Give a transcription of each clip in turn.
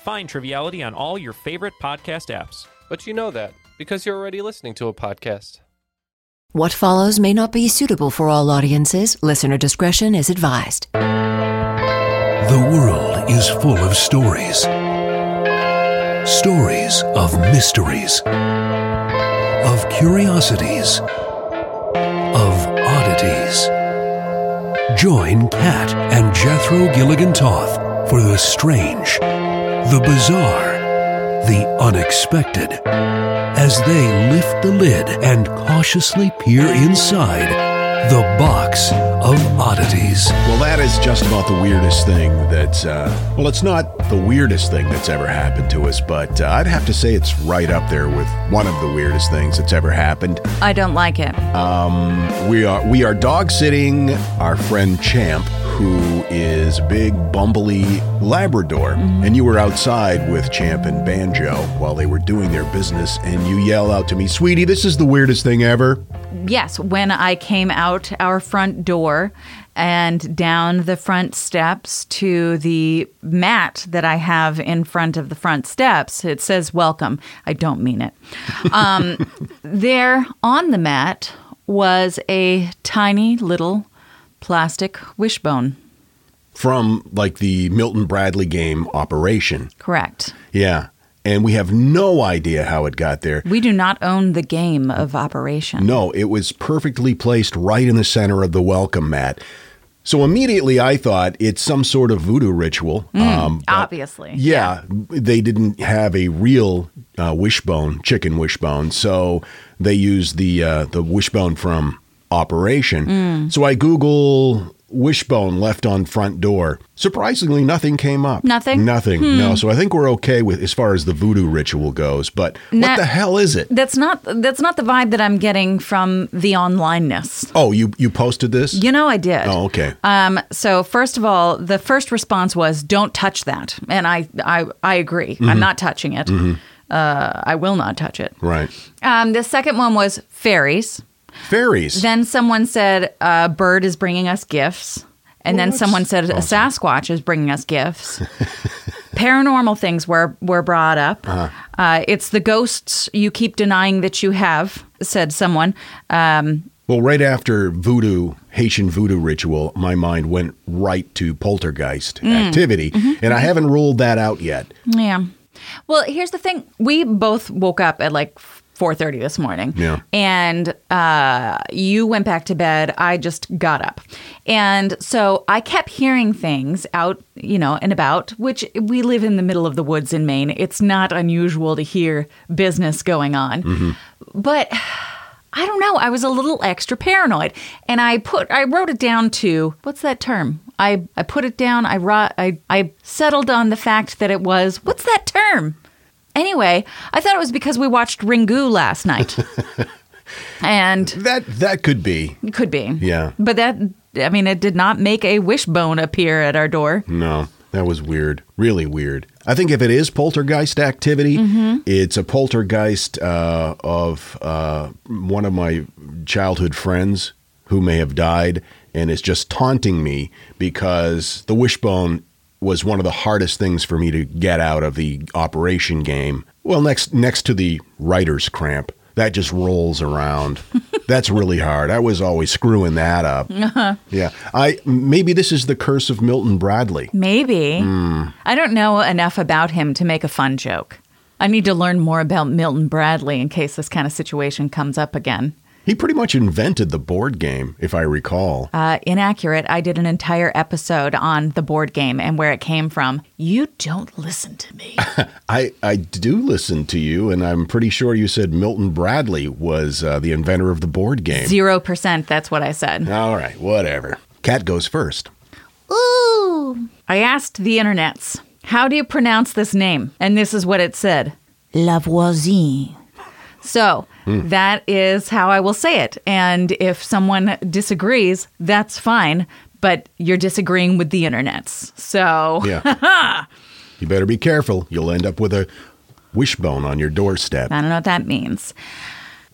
Find Triviality on all your favorite podcast apps. But you know that because you're already listening to a podcast. What follows may not be suitable for all audiences. Listener discretion is advised. The world is full of stories stories of mysteries, of curiosities, of oddities. Join Kat and Jethro Gilligan Toth for the strange, the bizarre, the unexpected as they lift the lid and cautiously peer inside the box of oddities. Well, that is just about the weirdest thing that, uh, well, it's not the weirdest thing that's ever happened to us, but uh, I'd have to say it's right up there with one of the weirdest things that's ever happened. I don't like it. Um, we are we are dog sitting our friend Champ, who is a big bumbly Labrador, mm-hmm. and you were outside with Champ and Banjo while they were doing their business, and you yell out to me, "Sweetie, this is the weirdest thing ever." Yes, when I came out our front door and down the front steps to the mat that I have in front of the front steps, it says welcome. I don't mean it. Um, there on the mat was a tiny little plastic wishbone. From like the Milton Bradley game operation. Correct. Yeah and we have no idea how it got there. We do not own the game of operation. No, it was perfectly placed right in the center of the welcome mat. So immediately I thought it's some sort of voodoo ritual. Mm, um, obviously. Yeah, yeah, they didn't have a real uh, wishbone, chicken wishbone, so they used the uh, the wishbone from Operation. Mm. So I Google wishbone left on front door. Surprisingly, nothing came up. Nothing? Nothing. Hmm. No. So I think we're okay with as far as the voodoo ritual goes. But what the hell is it? That's not that's not the vibe that I'm getting from the onlineness. Oh, you you posted this? You know I did. Oh, okay. Um so first of all, the first response was don't touch that. And I I I agree. Mm-hmm. I'm not touching it. Mm-hmm. Uh, I will not touch it. Right. Um, the second one was fairies. Fairies. Then someone said a bird is bringing us gifts. And well, then someone said awesome. a Sasquatch is bringing us gifts. Paranormal things were, were brought up. Uh-huh. Uh, it's the ghosts you keep denying that you have, said someone. Um, well, right after voodoo, Haitian voodoo ritual, my mind went right to poltergeist mm. activity. Mm-hmm. And I haven't ruled that out yet. Yeah. Well, here's the thing. We both woke up at like 4.30 this morning. Yeah. and uh, you went back to bed. I just got up. And so i kept hearing things out you know and about which we live in the middle of the woods in maine. It's not unusual to hear business going on. Mm-hmm. but i don't know. I was a little extra paranoid. And i put i wrote it down to what's that term? I, I put it down. I, wrote I, I settled on the fact that it was what's that term Anyway, I thought it was because we watched Ringu last night. and that that could be. Could be. Yeah. But that I mean it did not make a wishbone appear at our door. No. That was weird. Really weird. I think if it is poltergeist activity, mm-hmm. it's a poltergeist uh, of uh, one of my childhood friends who may have died and is just taunting me because the wishbone was one of the hardest things for me to get out of the operation game. Well, next next to the writer's cramp, that just rolls around. That's really hard. I was always screwing that up. Uh-huh. Yeah, I maybe this is the curse of Milton Bradley. Maybe mm. I don't know enough about him to make a fun joke. I need to learn more about Milton Bradley in case this kind of situation comes up again. He pretty much invented the board game, if I recall. Uh, inaccurate. I did an entire episode on the board game and where it came from. You don't listen to me. I, I do listen to you, and I'm pretty sure you said Milton Bradley was uh, the inventor of the board game. Zero percent. That's what I said. All right, whatever. Kat goes first. Ooh. I asked the internets, how do you pronounce this name? And this is what it said Lavoisin. So that is how I will say it. And if someone disagrees, that's fine. But you're disagreeing with the internets. So Yeah. you better be careful. You'll end up with a wishbone on your doorstep. I don't know what that means.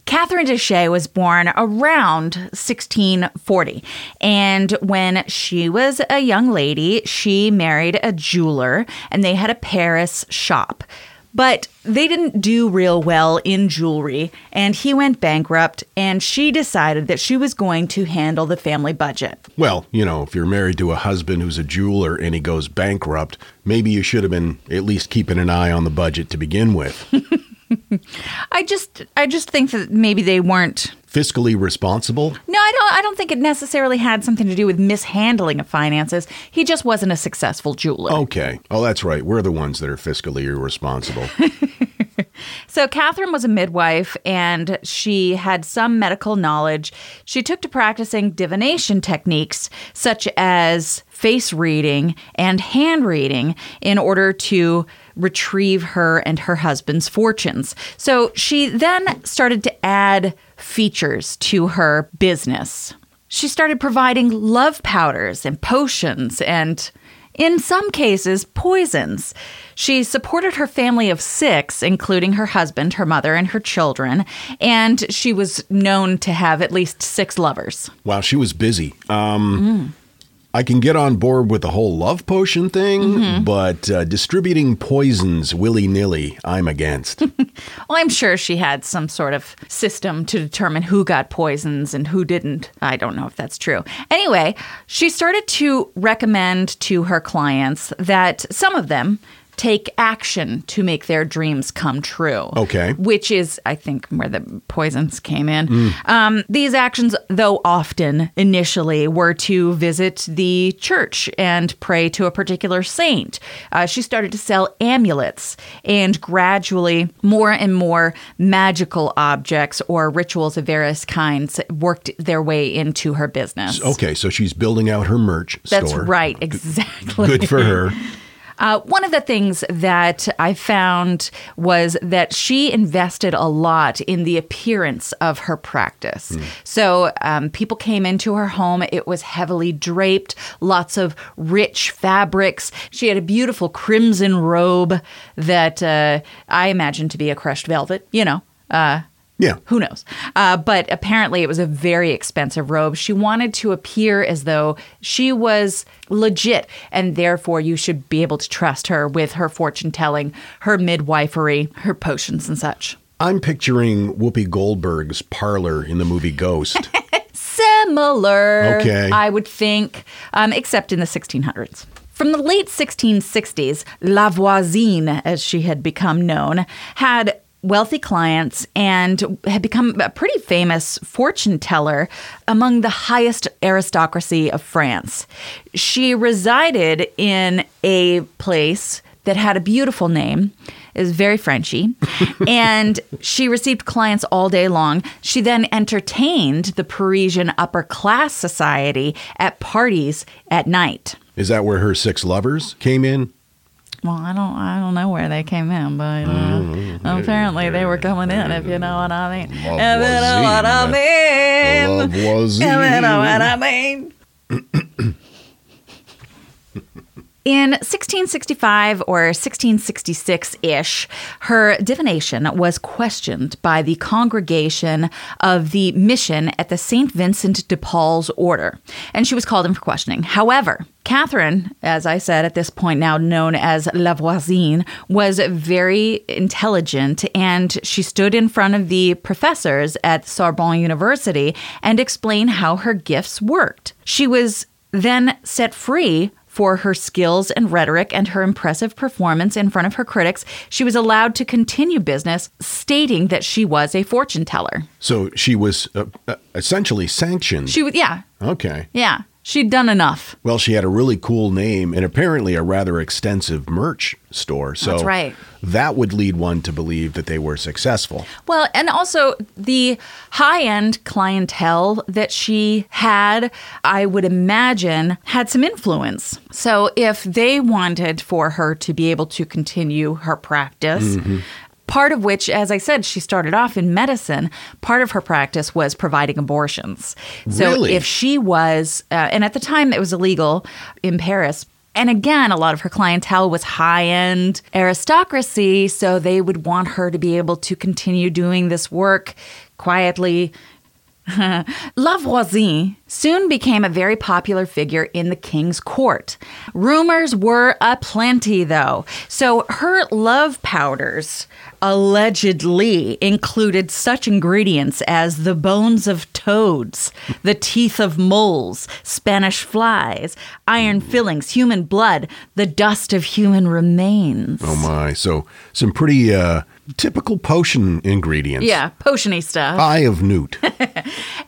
Catherine Deshayes was born around 1640. And when she was a young lady, she married a jeweler and they had a Paris shop. But they didn't do real well in jewelry, and he went bankrupt, and she decided that she was going to handle the family budget. Well, you know, if you're married to a husband who's a jeweler and he goes bankrupt, maybe you should have been at least keeping an eye on the budget to begin with. I just I just think that maybe they weren't Fiscally responsible? No, I don't I don't think it necessarily had something to do with mishandling of finances. He just wasn't a successful jeweler. Okay. Oh, that's right. We're the ones that are fiscally irresponsible. So Catherine was a midwife and she had some medical knowledge. She took to practicing divination techniques such as face reading and hand reading in order to retrieve her and her husband's fortunes. So she then started to add features to her business. She started providing love powders and potions and in some cases, poisons. She supported her family of six, including her husband, her mother, and her children, and she was known to have at least six lovers. wow, she was busy. Um, I can get on board with the whole love potion thing, but uh, distributing poisons willy nilly, I'm against. Well, I'm sure she had some sort of system to determine who got poisons and who didn't. I don't know if that's true. Anyway, she started to recommend to her clients that some of them take action to make their dreams come true. Okay. Which is, I think, where the poisons came in. Um, these actions, though often initially, were to visit the church and pray to a particular saint. Uh, she started to sell amulets, and gradually, more and more magical objects or rituals of various kinds worked their way into her business. okay, so she's building out her merch That's store. right, exactly. Good for her. Uh, one of the things that I found was that she invested a lot in the appearance of her practice. So um, people came into her home. It was heavily draped, lots of rich fabrics. She had a beautiful crimson robe that uh, I imagine to be a crushed velvet, you know. Uh, Yeah. who knows? Uh, but apparently, it was a very expensive robe. She wanted to appear as though she was legit, and therefore, you should be able to trust her with her fortune telling, her midwifery, her potions, and such. I'm picturing Whoopi Goldberg's parlor in the movie Ghost. Similar, Okay. I would think, um, except in the 1600s. From the late 1660s, La Voisine, as she had become known, had wealthy clients and had become a pretty famous fortune teller among the highest aristocracy of France. She resided in a place that had a beautiful name. It was very Frenchy. and she received clients all day long. She then entertained the Parisian upper class society at parties at night. Is that where her six lovers came in? Well, I don't, I don't know where they came in, but uh, apparently they were coming in. If you know what I mean. If you know what I mean. Love If you know what I mean. In 1665 or 1666 ish, her divination was questioned by the congregation of the mission at the St. Vincent de Paul's order, and she was called in for questioning. However, Catherine, as I said at this point now known as La Voisine, was very intelligent and she stood in front of the professors at Sorbonne University and explained how her gifts worked. She was then set free for her skills and rhetoric and her impressive performance in front of her critics, she was allowed to continue business, stating that she was a fortune teller. So she was uh, uh, essentially sanctioned. She was, yeah, okay. yeah, she'd done enough. Well, she had a really cool name and apparently a rather extensive merch store. So That's right. that would lead one to believe that they were successful. Well, and also the high end clientele that she had, I would imagine, had some influence. So if they wanted for her to be able to continue her practice, mm-hmm. Part of which, as I said, she started off in medicine. Part of her practice was providing abortions. So Really? if she was, uh, and at the time it was illegal in Paris. And again, a lot of her clientele was high end aristocracy. So they would want her to be able to continue doing this work quietly. Lavoisin soon became a very popular figure in the king's court. Rumors were aplenty, though. So her love powders allegedly included such ingredients as the bones of toads, the teeth of moles, Spanish flies, iron fillings, human blood, the dust of human remains. Oh my. So some pretty uh, typical potion ingredients. Yeah, potiony stuff. Eye of newt.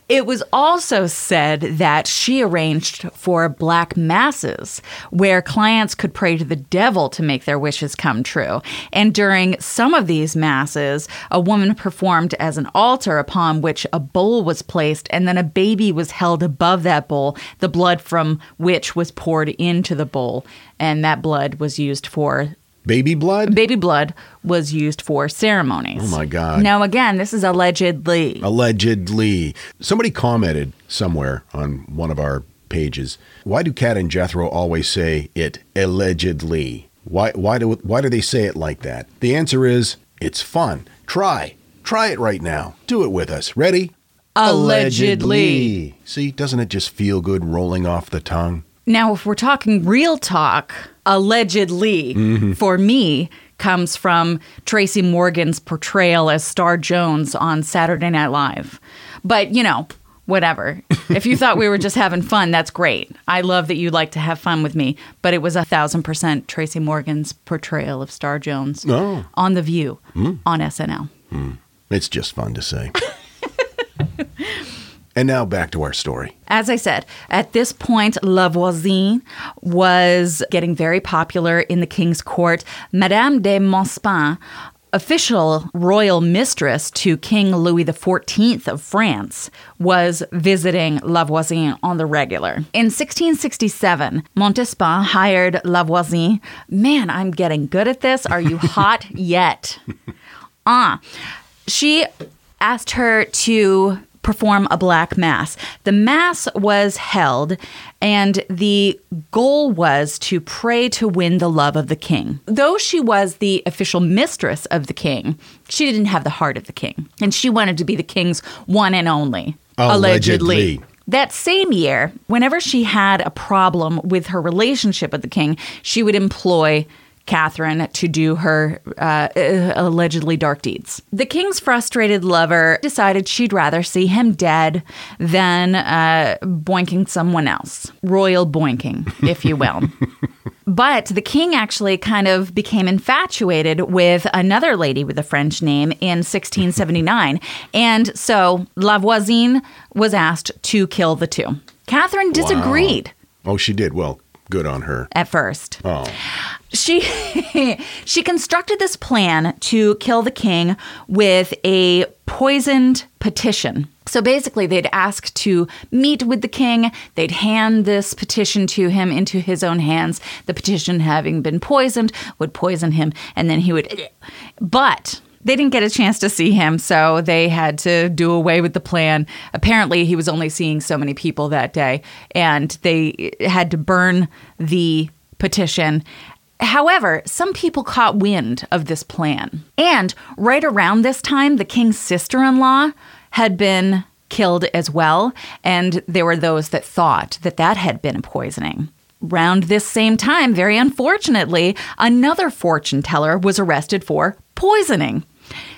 It was also said that she arranged for black masses where clients could pray to the devil to make their wishes come true. And during some of these masses, a woman performed as an altar upon which a bowl was placed and then a baby was held above that bowl, the blood from which was poured into the bowl. And that blood was used for Baby blood? baby blood was used for ceremonies. Oh my God. Now again, this is allegedly. Allegedly. Somebody commented somewhere on one of our pages. Why do Kat and Jethro always say it allegedly? Why why do why do they say it like that? The answer is it's fun. Try. Try it right now. Do it with us. Ready? Allegedly. See, doesn't it just feel good rolling off the tongue? Now, if we're talking real talk, allegedly mm-hmm. for me comes from Tracy Morgan's portrayal as Star Jones on Saturday Night Live. But, you know, whatever. if you thought we were just having fun, that's great. I love that you like to have fun with me. But it was a thousand percent Tracy Morgan's portrayal of Star Jones Oh. on The View hmm. on SNL. Hmm. It's just fun to say. and now back to our story. As I said, at this point, La Lavoisin was getting very popular in the king's court. Madame de Montespan, official royal mistress to King Louis XIV of France, was visiting La Lavoisin on the regular. In 1667, Montespan hired La Lavoisin. Man, I'm getting good at this. Are you hot yet? Ah, she asked her to perform a black mass. The mass was held, and the goal was to pray to win the love of the king. Though she was the official mistress of the king, she didn't have the heart of the king, and she wanted to be the king's one and only. Allegedly. That same year, whenever she had a problem with her relationship with the king, she would employ Catherine to do her uh, uh, allegedly dark deeds. The king's frustrated lover decided she'd rather see him dead than uh, boinking someone else. Royal boinking, if you will. But the king actually kind of became infatuated with another lady with a French name in 1679. and so Lavoisin was asked to kill the two. Catherine disagreed Oh, she did. Well, good on her. at first. Oh. She she constructed this plan to kill the king with a poisoned petition. So basically, they'd ask to meet with the king. They'd hand this petition to him into his own hands. The petition, having been poisoned, would poison him, and then he would. But they didn't get a chance to see him, so they had to do away with the plan. Apparently, he was only seeing so many people that day, and they had to burn the petition. However, some people caught wind of this plan. And right around this time, the king's sister in law had been killed as well. And there were those that thought that that had been poisoning. Round this same time, very unfortunately, another fortune teller was arrested for poisoning.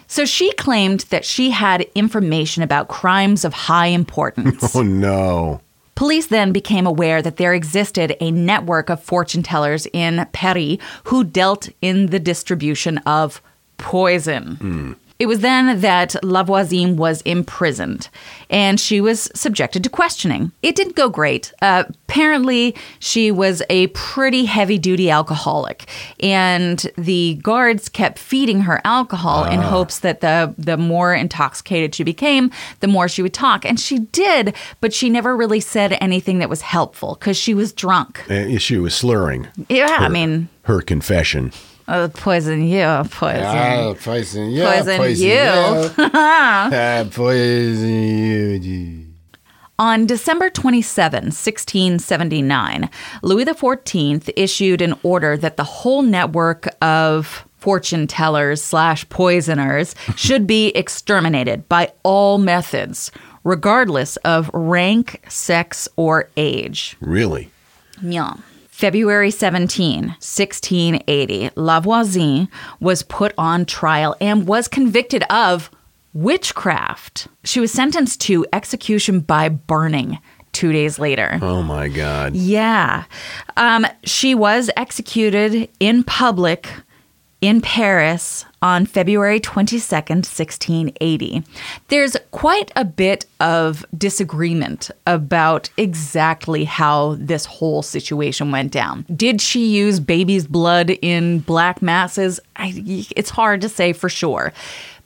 So she claimed that she had information about crimes of high importance. Oh no. Police then became aware that there existed a network of fortune tellers in Paris who dealt in the distribution of poison. Hmm. It was then that Lavoisin was imprisoned and she was subjected to questioning. It didn't go great. Uh, apparently, she was a pretty heavy duty alcoholic, and the guards kept feeding her alcohol in hopes that the, the more intoxicated she became, the more she would talk. And she did, but she never really said anything that was helpful because she was drunk. Uh, She was slurring Yeah, I mean, her confession. Uh, poison you, poison. Ah, poison, yeah, Poison you. yeah. Ah, poison you. On December 27, 1679, Louis XIV issued an order that the whole network of fortune tellers slash poisoners should be exterminated by all methods, regardless of rank, sex, or age. Really? Yeah. February 17, 1680, Lavoisin was put on trial and was convicted of witchcraft. She was sentenced to execution by burning two days later. Oh my God. Yeah. Um, she was executed in public in Paris on February 22nd, 1680. There's quite a bit of disagreement about exactly how this whole situation went down. Did she use baby's blood in black masses? I, it's hard to say for sure.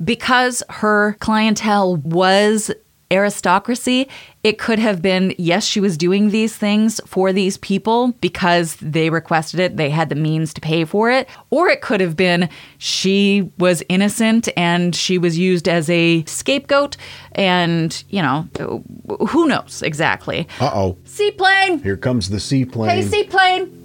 Because her clientele was aristocracy, it could have been yes, she was doing these things for these people because they requested it, they had the means to pay for it, or it could have been she was innocent and she was used as a scapegoat, and you know, who knows exactly. Uh oh. Seaplane! Here comes the seaplane. Hey, seaplane!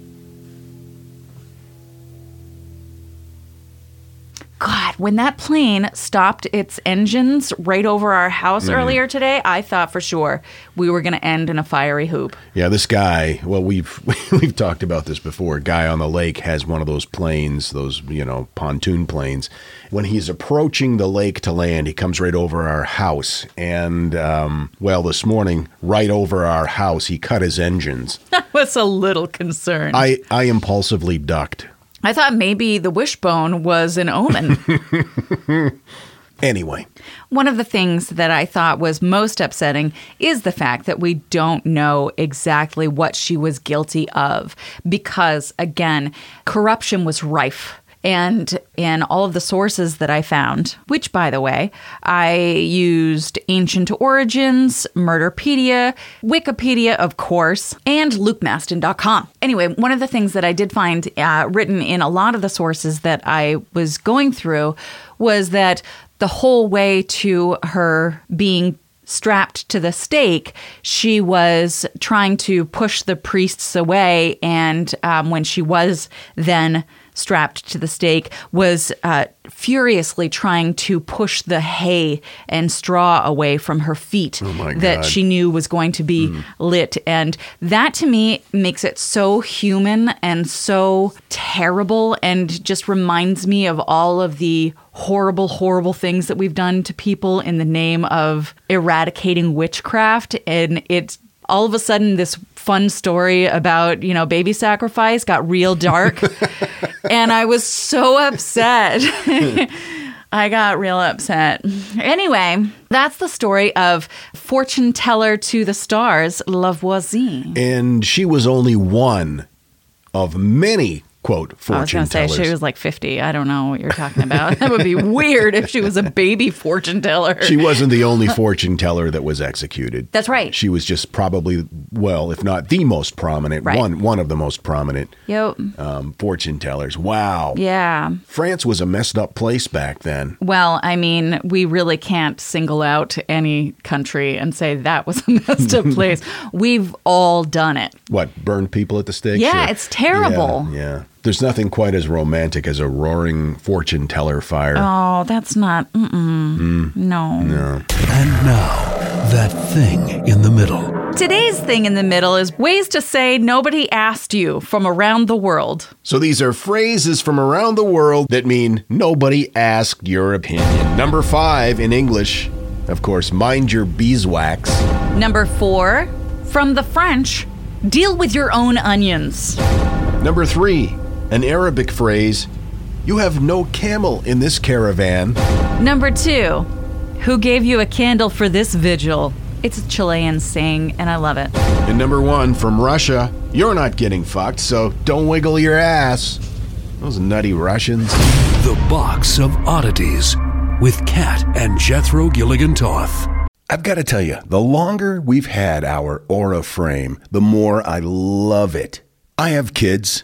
God, when that plane stopped its engines right over our house earlier today, I thought for sure we were going to end in a fiery hoop. Yeah, this guy. Well, we've we've talked about this before. Guy on the lake has one of those planes, those you know pontoon planes. When he's approaching the lake to land, he comes right over our house, and um, well, this morning, right over our house, he cut his engines. I was a little concerned. I I impulsively ducked. Thought maybe the wishbone was an omen. Anyway, One of the things that I thought was most upsetting is the fact that we don't know exactly what she was guilty of because, again, corruption was rife. And in all of the sources that I found, which by the way, I used Ancient Origins, Murderpedia, Wikipedia, of course, and LukeMastin.com. Anyway, one of the things that I did find uh, written in a lot of the sources that I was going through was that the whole way to her being strapped to the stake, she was trying to push the priests away. And um, when she was then strapped to the stake, was uh, furiously trying to push the hay and straw away from her feet my that she knew was going to be lit. And that to me makes it so human and so terrible and just reminds me of all of the horrible, horrible things that we've done to people in the name of eradicating witchcraft. And it's all of a sudden this fun story about, you know, baby sacrifice got real dark. and I was so upset. I got real upset. Anyway, that's the story of fortune teller to the stars, Lavoisin. and she was only one of many quote fortune I was going to say tellers. she was like 50. I don't know what you're talking about. that would be weird if she was a baby fortune teller. She wasn't the only fortune teller that was executed. That's right. She was just probably, well, if not the most prominent, Right. one one of the most prominent Yep. um, fortune tellers. Wow. Yeah. France was a messed up place back then. Well, I mean, we really can't single out any country and say that was a messed up place. We've all done it. What, burned people at the stake? Yeah, it's terrible. Yeah, yeah. There's nothing quite as romantic as a roaring fortune teller fire. Oh, that's not. Mm-mm. Hmm. No. And now, that thing in the middle. Today's thing in the middle is ways to say nobody asked you from around the world. So these are phrases from around the world that mean nobody asked your opinion. Number five in English, of course, mind your beeswax. Number four, From the French, deal with your own onions. Number three, an Arabic phrase. You have no camel in this caravan. Number two, who gave you a candle for this vigil? It's a Chilean saying, and I love it. And number one, from Russia, you're not getting fucked, so don't wiggle your ass. Those nutty Russians. The Box of Oddities with Kat and Jethro Gilligan Toth. I've got to tell you, the longer we've had our Aura frame, the more I love it. I have kids,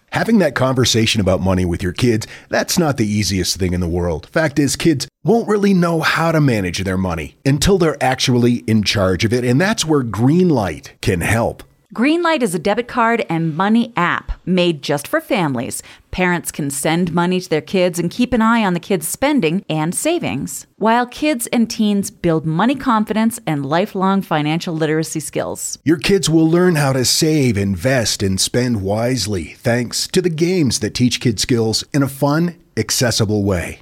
Having that conversation about money with your kids, that's not the easiest thing in the world. Fact is, kids won't really know how to manage their money until they're actually in charge of it, and that's where Greenlight can help. Greenlight is a debit card and money app made just for families. Parents can send money to their kids and keep an eye on the kids' spending and savings, while kids and teens build money confidence and lifelong financial literacy skills. Your kids will learn how to save, invest, and spend wisely thanks to the games that teach kids skills in a fun, accessible way.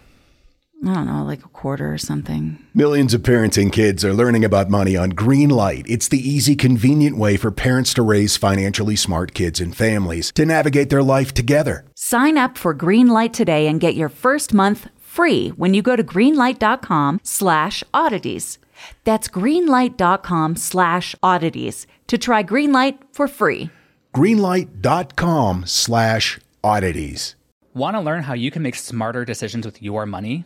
I don't know, like a quarter or something. Millions of parents and kids are learning about money on Greenlight. It's the easy, convenient way for parents to raise financially smart kids and families to navigate their life together. Sign up for Greenlight today and get your first month free when you go to greenlight.com slash oddities. That's greenlight.com slash oddities to try Greenlight for free. Greenlight.com slash oddities. Want to learn how you can make smarter decisions with your money?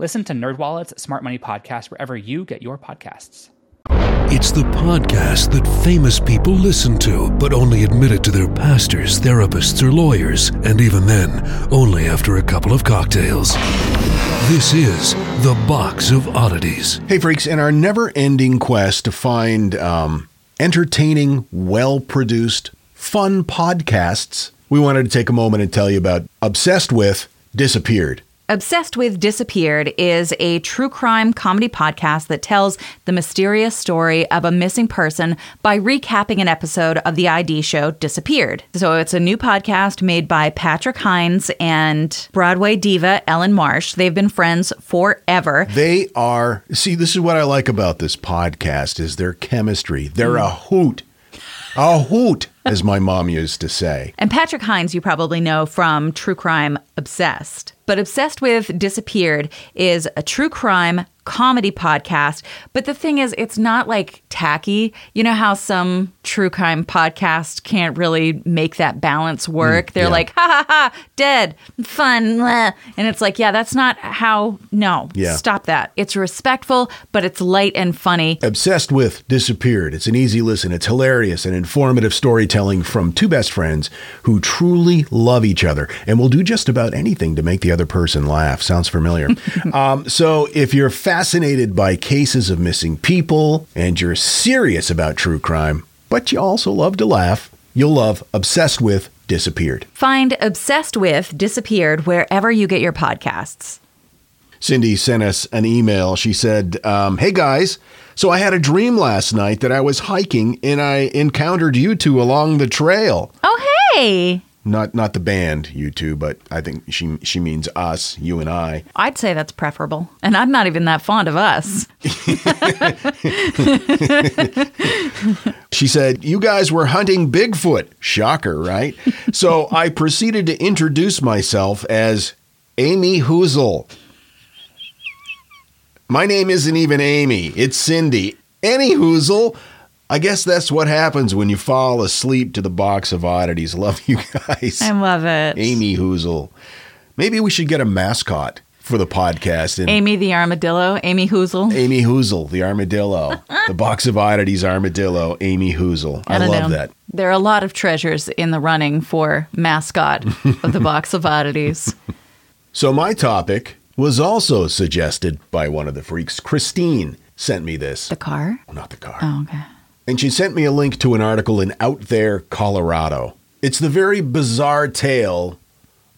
Listen to NerdWallet's Smart Money Podcast wherever you get your podcasts. It's the podcast that famous people listen to, but only admit it to their pastors, therapists, or lawyers, and even then, only after a couple of cocktails. This is The Box of Oddities. Hey, freaks, in our never ending quest to find um, entertaining, well produced, fun podcasts, we wanted to take a moment and tell you about Obsessed with Disappeared. Obsessed with Disappeared is a true crime comedy podcast that tells the mysterious story of a missing person by recapping an episode of the ID show Disappeared. So it's a new podcast made by Patrick Hinds and Broadway diva Ellen Marsh. They've been friends forever. They are see, this is what I like about this podcast is their chemistry. They're a mm. hoot. A hoot, as my mom used to say. And Patrick Hinds, you probably know from True Crime Obsessed. But Obsessed with Disappeared is a true crime comedy podcast. But the thing is, it's not like tacky. You know how some true crime podcast can't really make that balance work? They're yeah. like, ha ha ha, dead, fun. bleh. And it's like, yeah, that's not how, no, Yeah. stop that. It's respectful, but it's light and funny. Obsessed with Disappeared. It's an easy listen. It's hilarious and informative storytelling from two best friends who truly love each other and will do just about anything to make the other person laugh. Sounds familiar. um, so, if you're fascinated by cases of missing people and you're serious about true crime, but you also love to laugh, you'll love Obsessed with Disappeared. Find Obsessed with Disappeared wherever you get your podcasts. Cindy sent us an email. She said, um, Hey guys, so I had a dream last night that I was hiking and I encountered you two along the trail. Oh, hey. Not not the band, you two, but I think she she means us, you and I. I'd say that's preferable. And I'm not even that fond of us. She said, You guys were hunting Bigfoot. Shocker, right? so I proceeded to introduce myself as Amy Hoozle. My name isn't even Amy, it's Cindy. Any Hoozle. I guess that's what happens when you fall asleep to the box of oddities. Love you guys. I love it. Amy Hoozle. Maybe we should get a mascot for the podcast. And Amy the armadillo, Amy Hoozle. Amy Hoozle, the armadillo. the box of oddities armadillo, Amy Hoozle. I, don't love know. that. There are a lot of treasures in the running for mascot of the box of oddities. So my topic was also suggested by one of the freaks. Christine sent me this. The car? Not the car. Oh, okay. And she sent me a link to an article in Out There, Colorado. It's the very bizarre tale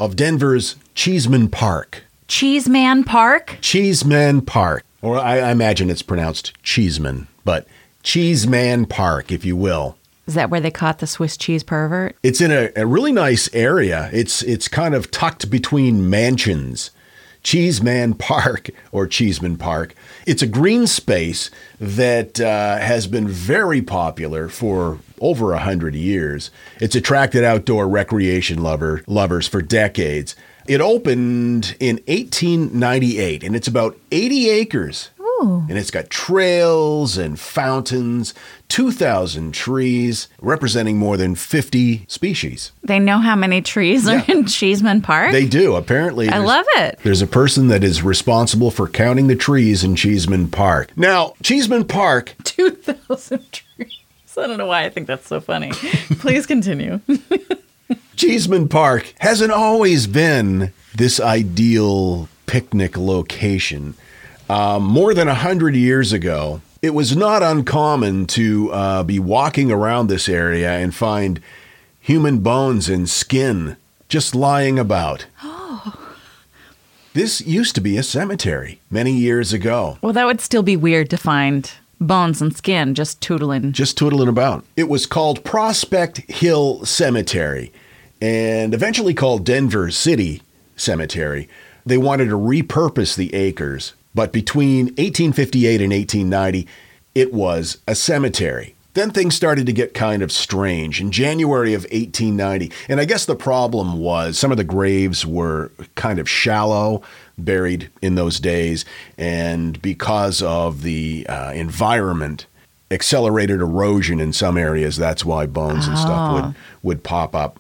of Denver's Cheeseman Park. Cheeseman Park? Cheeseman Park. Or I, I imagine it's pronounced Cheeseman, but Cheeseman Park, if you will. Is that where they caught the Swiss cheese pervert? It's in a, a really nice area. It's it's kind of tucked between mansions. Cheeseman Park or Cheeseman Park. It's a green space that uh, has been very popular for over a hundred years. It's attracted outdoor recreation lover lovers for decades. It opened in 1898, and it's about 80 acres. Oh. And it's got trails and fountains, 2,000 trees, representing more than 50 species. They know how many trees are in Cheeseman Park? They do. Apparently, I love it. There's a person that is responsible for counting the trees in Cheeseman Park. Now, Cheeseman Park 2,000 trees. I don't know why I think that's so funny. Please continue. Cheeseman Park hasn't always been this ideal picnic location. Um, more than a hundred years ago, it was not uncommon to uh, be walking around this area and find human bones and skin just lying about. This used to be a cemetery many years ago. Well, that would still be weird to find bones and skin just tootling. just tootling about. It was called Prospect Hill Cemetery and eventually called Denver City Cemetery. They wanted to repurpose the acres, but between 1858 and 1890, it was a cemetery. Then things started to get kind of strange in January of 1890. And I guess the problem was some of the graves were kind of shallow, buried in those days. And because of the uh, environment, accelerated erosion in some areas, that's why bones and stuff would, would pop up.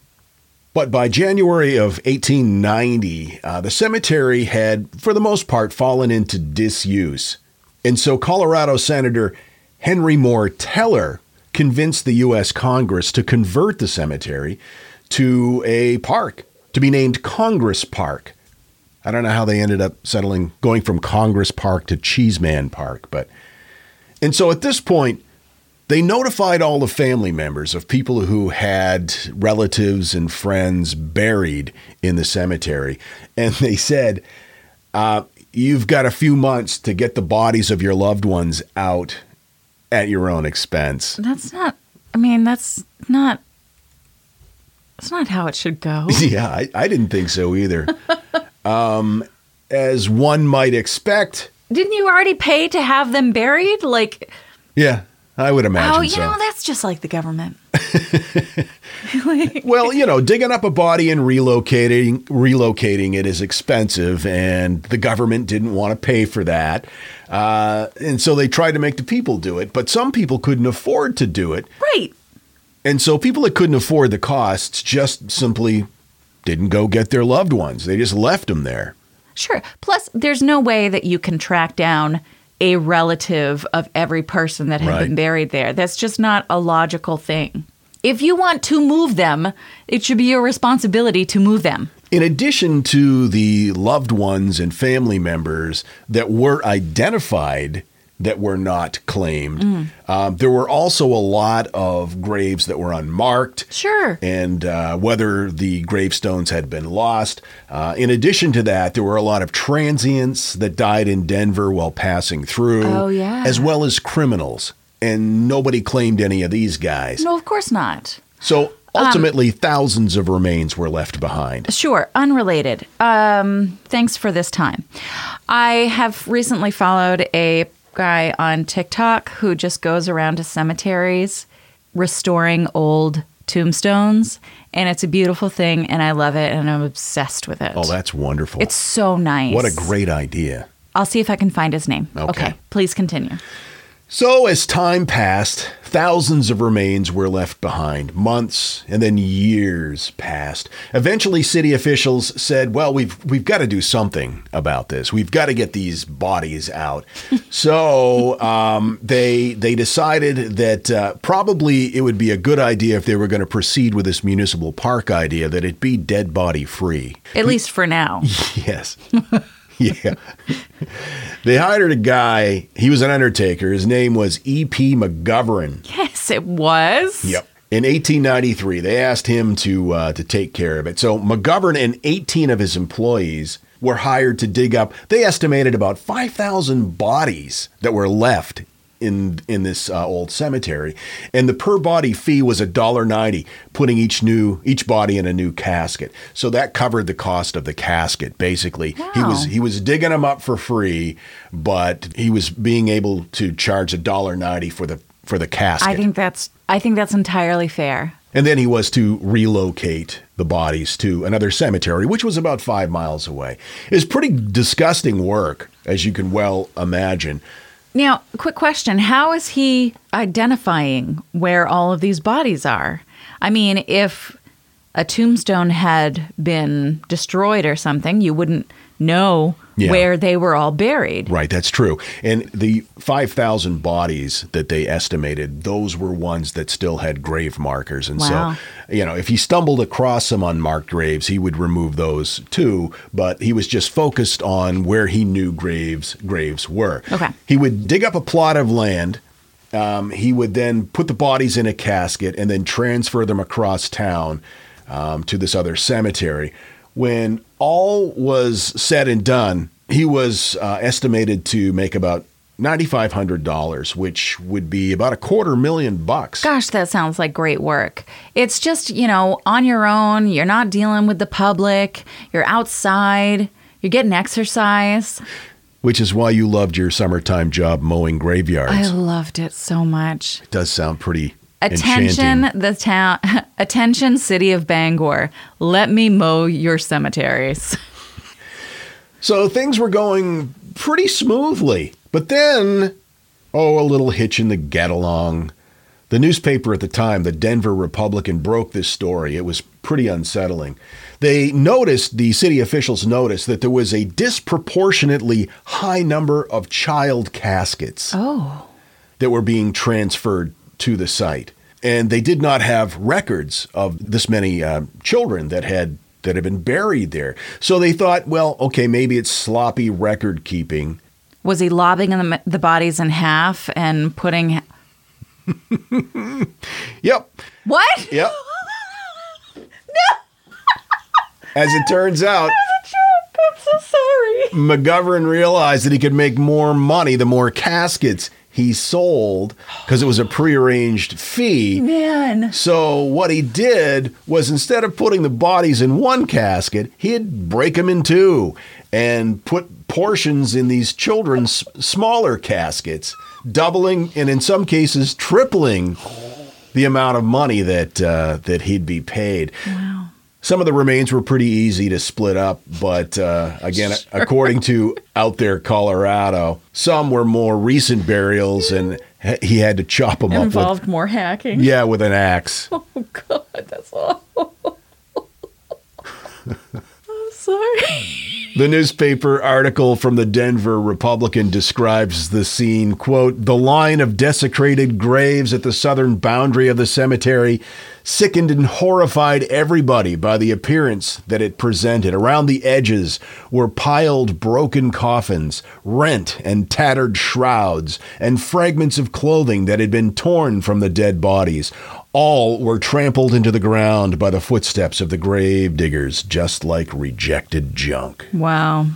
But by January of 1890, uh, the cemetery had, for the most part, fallen into disuse. And so Colorado Senator Henry Moore Teller convinced the U.S. Congress to convert the cemetery to a park, to be named Congress Park. I don't know how they ended up settling, going from Congress Park to Cheeseman Park, but. And so at this point, They notified all the family members of people who had relatives and friends buried in the cemetery. And they said, uh, You've got a few months to get the bodies of your loved ones out at your own expense. That's not. I mean, that's not. That's not how it should go. Yeah, I, I didn't think so either. um, as one might expect, Didn't you already pay to have them buried? Like, yeah, I would imagine oh, you so. know, that's just like the government. Well, you know, digging up a body and relocating relocating it is expensive, and the government didn't want to pay for that, uh, and so they tried to make the people do it. But some people couldn't afford to do it, Right. and so people that couldn't afford the costs just simply didn't go get their loved ones. They just left them there. Sure. Plus, there's no way that you can track down a relative of every person that had Right. been buried there. That's just not a logical thing. If you want to move them, it should be your responsibility to move them. In addition to the loved ones and family members that were identified that were not claimed, um, there were also a lot of graves that were unmarked. Sure. And uh, whether the gravestones had been lost. Uh, in addition to that, there were a lot of transients that died in Denver while passing through. Oh, yeah. As well as criminals. And nobody claimed any of these guys. No, of course not. So Um, ultimately, thousands of remains were left behind. Sure, unrelated. Um, thanks for this time. I have recently followed a guy on TikTok who just goes around to cemeteries restoring old tombstones, and it's a beautiful thing, and I love it, and I'm obsessed with it. Oh, that's wonderful. it's so nice. What a great idea. I'll see if I can find his name. Okay. please continue. So, as time passed, thousands of remains were left behind. Months and then years passed. Eventually, city officials said, "Well, we've we've got to do something about this. We've got to get these bodies out." so um, they they decided that uh, probably it would be a good idea if they were going to proceed with this municipal park idea that it be dead body free. At least for now. Yes. yeah. they hired a guy. He was an undertaker. His name was E.P. McGovern. yes, it was. Yep. In 1893, they asked him to uh, to take care of it. So McGovern and 18 of his employees were hired to dig up. They estimated about 5,000 bodies that were left in in this uh, old cemetery, and the per body fee was a dollar ninety, putting each new each body in a new casket. So that covered the cost of the casket. Basically, he was he was digging them up for free, but he was being able to charge a dollar ninety for the for the casket. I think that's I think that's entirely fair. And then he was to relocate the bodies to another cemetery, which was about five miles away. It's pretty disgusting work, as you can well imagine. Now, quick question. How is he identifying where all of these bodies are? I mean, if a tombstone had been destroyed or something, you wouldn't know Yeah. where they were all buried. Right, that's true. And the 5,000 bodies that they estimated, those were ones that still had grave markers. And Wow. so, you know, if he stumbled across some unmarked graves, he would remove those too. But he was just focused on where he knew graves graves were. Okay. He would dig up a plot of land. Um, he would then put the bodies in a casket and then transfer them across town um, to this other cemetery. When all was said and done, he was uh, estimated to make about $9,500, which would be about a quarter million bucks. Gosh, that sounds like great work. It's just, you know, on your own. You're not dealing with the public. You're outside. You're getting exercise. Which is why you loved your summertime job mowing graveyards. I loved it so much. it does sound pretty Attention, the town. Attention, city of Bangor. Let me mow your cemeteries. So things were going pretty smoothly. But then, oh, a little hitch in the get along. The newspaper at the time, the Denver Republican, broke this story. It was pretty unsettling. They noticed, the city officials noticed, that there was a disproportionately high number of child caskets Oh. that were being transferred to the site. And they did not have records of this many uh, children that had that had been buried there. So they thought, well, okay, maybe it's sloppy record keeping. Was he lobbing the, the bodies in half and putting Yep. What? Yep. As it turns out, I'm so sorry. McGovern realized that he could make more money the more caskets he sold because it was a prearranged fee. Man. So what he did was instead of putting the bodies in one casket, he'd break them in two and put portions in these children's smaller caskets, doubling and in some cases tripling the amount of money that uh, that he'd be paid. Wow. Some of the remains were pretty easy to split up, but uh, again, according to Out There Colorado, some were more recent burials, and he had to chop them up Involved more hacking. yeah with an axe. Oh God, that's awful. Sorry. The newspaper article from the Denver Republican describes the scene, quote, "The line of desecrated graves at the southern boundary of the cemetery sickened and horrified everybody by the appearance that it presented. Around the edges were piled broken coffins, rent and tattered shrouds, and fragments of clothing that had been torn from the dead bodies. All were trampled into the ground by the footsteps of the grave diggers, just like rejected junk." Wow.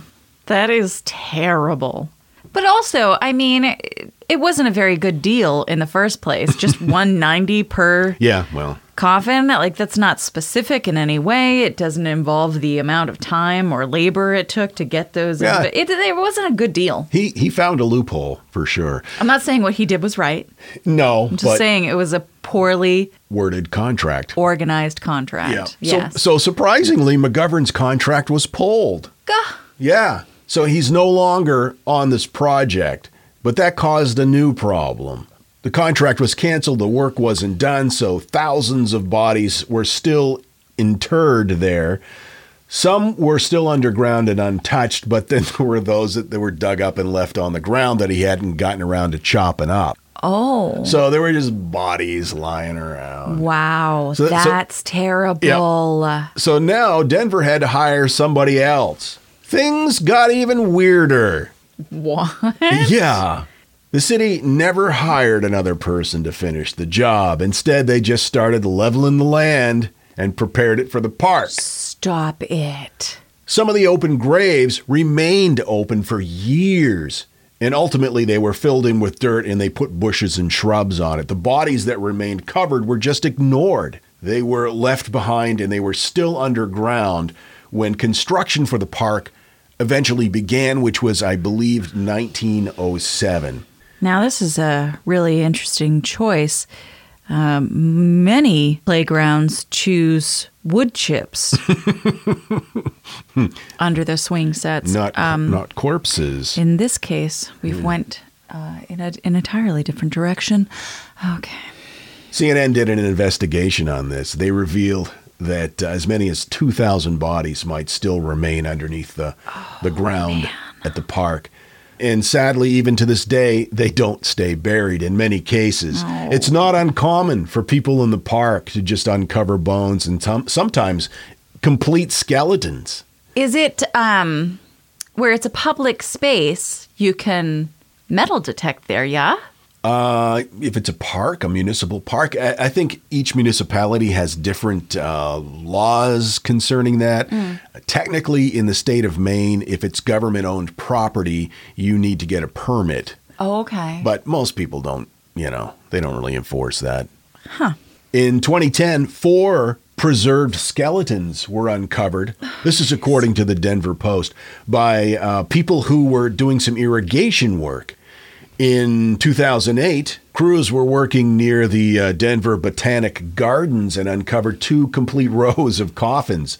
That is terrible. But also, I mean, it, it wasn't a very good deal in the first place. Just 190 per Yeah, well, coffin. Like that's not specific in any way. It doesn't involve the amount of time or labor it took to get those. Yeah. It, it wasn't a good deal. he he found a loophole for sure. I'm not saying what he did was right. No, I'm just saying it was a poorly worded contract. organized contract. Yeah. Yes. So so surprisingly, McGovern's contract was pulled. Gah. Yeah. So he's no longer on this project, but that caused a new problem. The contract was canceled, the work wasn't done, so thousands of bodies were still interred there. Some were still underground and untouched, but then there were those that, were dug up and left on the ground that he hadn't gotten around to chopping up. Oh. So there were just bodies lying around. Wow. So- so- that's terrible. So now Denver had to hire somebody else. Things got even weirder. What? Yeah. The city never hired another person to finish the job. Instead, they just started leveling the land and prepared it for the park. Stop it. Some of the open graves remained open for years. And ultimately, they were filled in with dirt and they put bushes and shrubs on it. The bodies that remained covered were just ignored. They were left behind and they were still underground when construction for the park eventually began, which was, I believe, 1907. Now, this is a really interesting choice. Um, many playgrounds choose wood chips under the swing sets. Not, um, not corpses. in this case, we've went uh, in a, an entirely different direction. Okay. CNN did an investigation on this. They revealed that uh, as many as 2,000 bodies might still remain underneath the, the ground at the park. And sadly, even to this day, they don't stay buried in many cases. It's not uncommon for people in the park to just uncover bones and tom- sometimes complete skeletons. Is it um, where it's a public space, you can metal detect there, yeah? Uh, if it's a park, a municipal park, I, I think each municipality has different uh, laws concerning that. Technically, in the state of Maine, if it's government owned property, you need to get a permit. Oh, okay. But most people don't, you know, they don't really enforce that. Huh. In 2010, four preserved skeletons were uncovered. This is according to the Denver Post by uh, people who were doing some irrigation work. In 2008, crews were working near the uh, Denver Botanic Gardens and uncovered two complete rows of coffins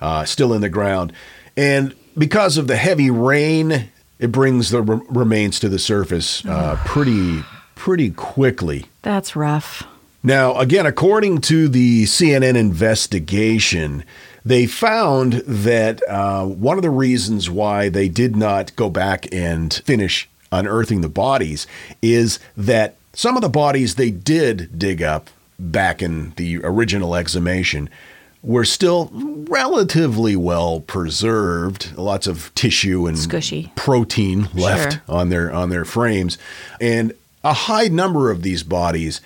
uh, still in the ground. And because of the heavy rain, it brings the re- remains to the surface uh, pretty pretty quickly. That's rough. Now, again, according to the CNN investigation, they found that uh, one of the reasons why they did not go back and finish unearthing the bodies is that some of the bodies they did dig up back in the original exhumation were still relatively well preserved lots of tissue and Squishy. protein left Sure. on their on their frames and a high number of these bodies,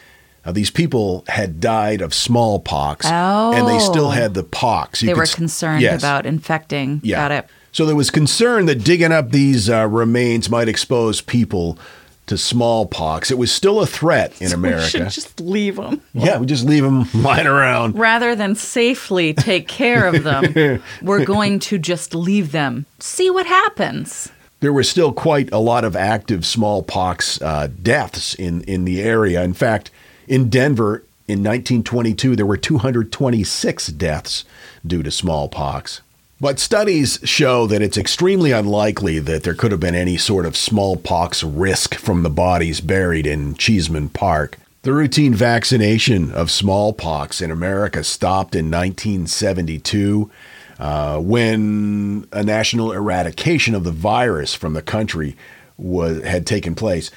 uh, these people had died of smallpox, and they still Oh. had the pox. You They were s- concerned yes. about infecting. Yeah. Got it. So there was concern that digging up these uh, remains might expose people to smallpox. It was still a threat in We America. should just leave them. yeah, we just leave them lying around. Rather than safely take care of them, we're going to just leave them. See what happens. There were still quite a lot of active smallpox uh, deaths in, in the area. In fact, in Denver in 1922, there were 226 deaths due to smallpox. But studies show that it's extremely unlikely that there could have been any sort of smallpox risk from the bodies buried in Cheeseman Park. The routine vaccination of smallpox in America stopped in 1972 uh, when a national eradication of the virus from the country was had taken place.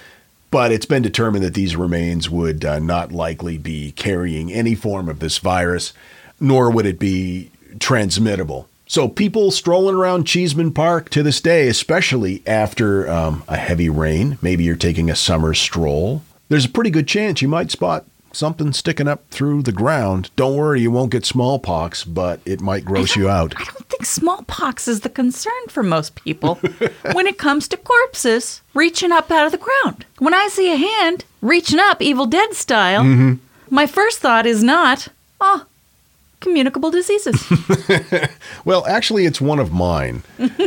But it's been determined that these remains would uh, not likely be carrying any form of this virus, nor would it be transmittable. So people strolling around Cheeseman Park to this day, especially after um, a heavy rain, maybe you're taking a summer stroll, there's a pretty good chance you might spot something sticking up through the ground. Don't worry, you won't get smallpox, but it might gross you out. I don't think smallpox is the concern for most people when it comes to corpses reaching up out of the ground. When I see a hand reaching up, Evil Dead style, Mm-hmm. my first thought is not, oh, communicable diseases. Well, actually, it's one of mine.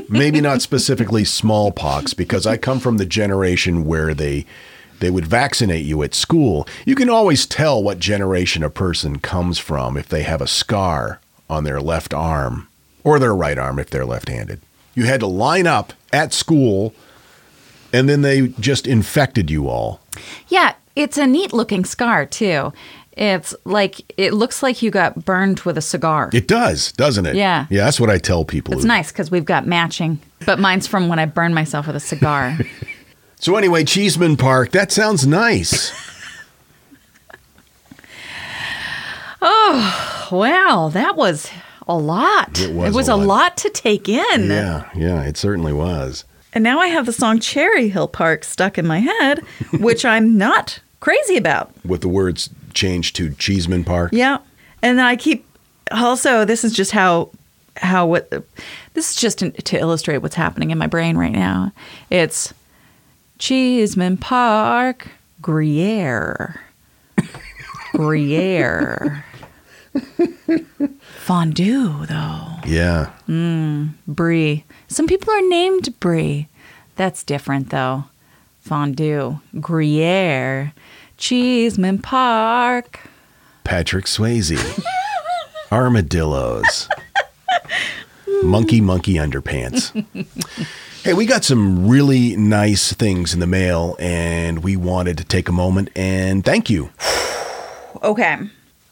Maybe not specifically smallpox, because I come from the generation where they they would vaccinate you at school. You can always tell what generation a person comes from if they have a scar on their left arm or their right arm if they're left-handed. You had to line up at school, and then they just infected you all. yeah, it's a neat looking scar, too. It's like, it looks like you got burned with a cigar. It does, doesn't it? Yeah. Yeah, that's what I tell people. It's nice because we've got matching, but mine's from when I burned myself with a cigar. So anyway, Cheeseman Park, that sounds nice. Oh wow, that was a lot. It was a, a lot. lot to take in. yeah, yeah, it certainly was. And now I have the song Cherry Hill Park stuck in my head, which I'm not crazy about. with the words changed to Cheeseman Park. Yeah. And then I keep also this is just how how what this is just to, to illustrate what's happening in my brain right now. It's Cheeseman Park Gruyere. Gruyere. Fondue though. Yeah. Mm, brie. Some people are named Brie. That's different though. Fondue. Gruyere. Cheeseman Park. Patrick Swayze. Armadillos. monkey, monkey underpants. hey, we got some really nice things in the mail, and we wanted to take a moment and thank you. Okay.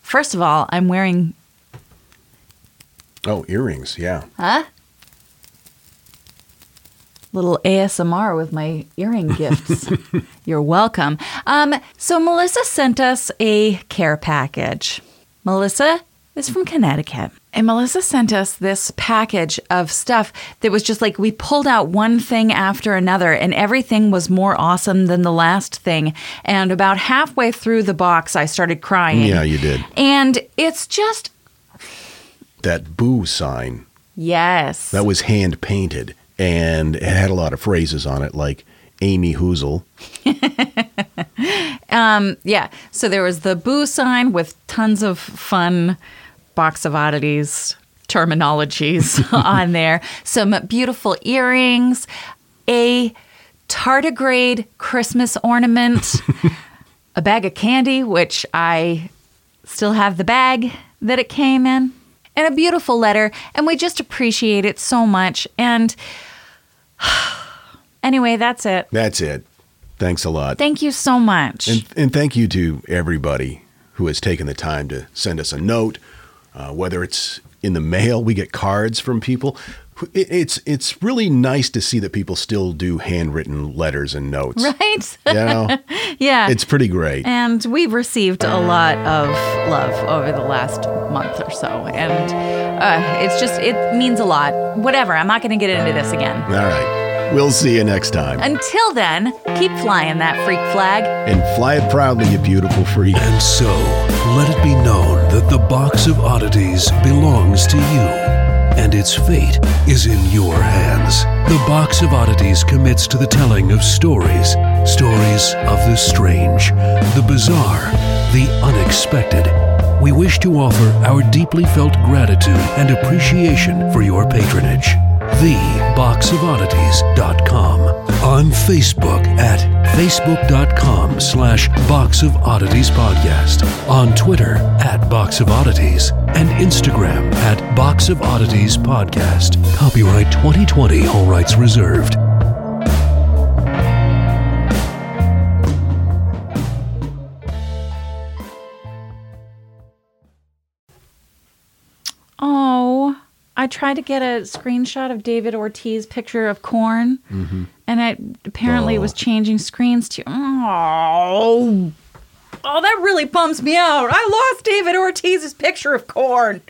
First of all, I'm wearing Oh, earrings. Yeah. Little ASMR with my earring gifts. You're welcome. Um, so Melissa sent us a care package. Melissa is from Connecticut. And Melissa sent us this package of stuff that was just like we pulled out one thing after another, and everything was more awesome than the last thing. And about halfway through the box, I started crying. Yeah, you did. And it's just, That boo sign yes. that was hand painted, and it had a lot of phrases on it, like Amy Hoozle. Um, yeah. So there was the boo sign with tons of fun box of oddities terminologies on there. Some beautiful earrings, a tardigrade Christmas ornament, a bag of candy, which I still have the bag that it came in, and a beautiful letter. And we just appreciate it so much. And anyway, that's it. That's it. Thanks a lot. Thank you so much. And, and thank you to everybody who has taken the time to send us a note, uh, whether it's in the mail, we get cards from people. It, it's it's really nice to see that people still do handwritten letters and notes. right? You know, yeah. it's pretty great. And we've received a lot of love over the last month or so. And uh, it's just, it means a lot. Whatever. I'm not going to get into this again. All right. We'll see you next time. Until then, keep flying that freak flag. And fly it proudly, you beautiful freak. And so, let it be known that the box of oddities belongs to you, and its fate is in your hands. The box of oddities commits to the telling of stories stories of the strange, the bizarre, the unexpected. We wish to offer our deeply felt gratitude and appreciation for your patronage. TheBoxOfOddities.com. On Facebook at Facebook.com slash Box of Oddities Podcast. On Twitter at Box of Oddities. And Instagram at Box of Oddities Podcast. Copyright 2020, all rights reserved. I tried to get a screenshot of David Ortiz picture of corn, mm-hmm. and it apparently was oh. changing screens to. Oh, oh, that really bums me out. I lost David Ortiz's picture of corn.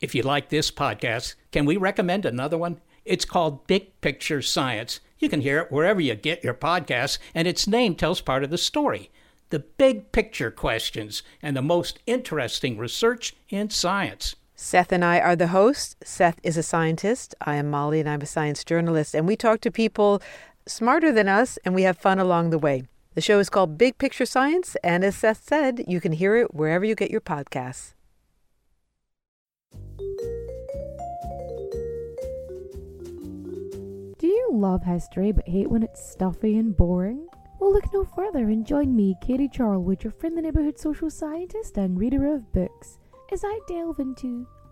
If you like this podcast, can we recommend another one? It's called Big Picture Science. You can hear it wherever you get your podcasts, and its name tells part of the story the big picture questions and the most interesting research in science. Seth and I are the hosts. Seth is a scientist. I am Molly, and I'm a science journalist. And we talk to people smarter than us, and we have fun along the way. The show is called Big Picture Science, and as Seth said, you can hear it wherever you get your podcasts. Do you love history but hate when it's stuffy and boring? Well, look no further and join me, Katie Charlwood, your friend, the neighborhood social scientist and reader of books, as I delve into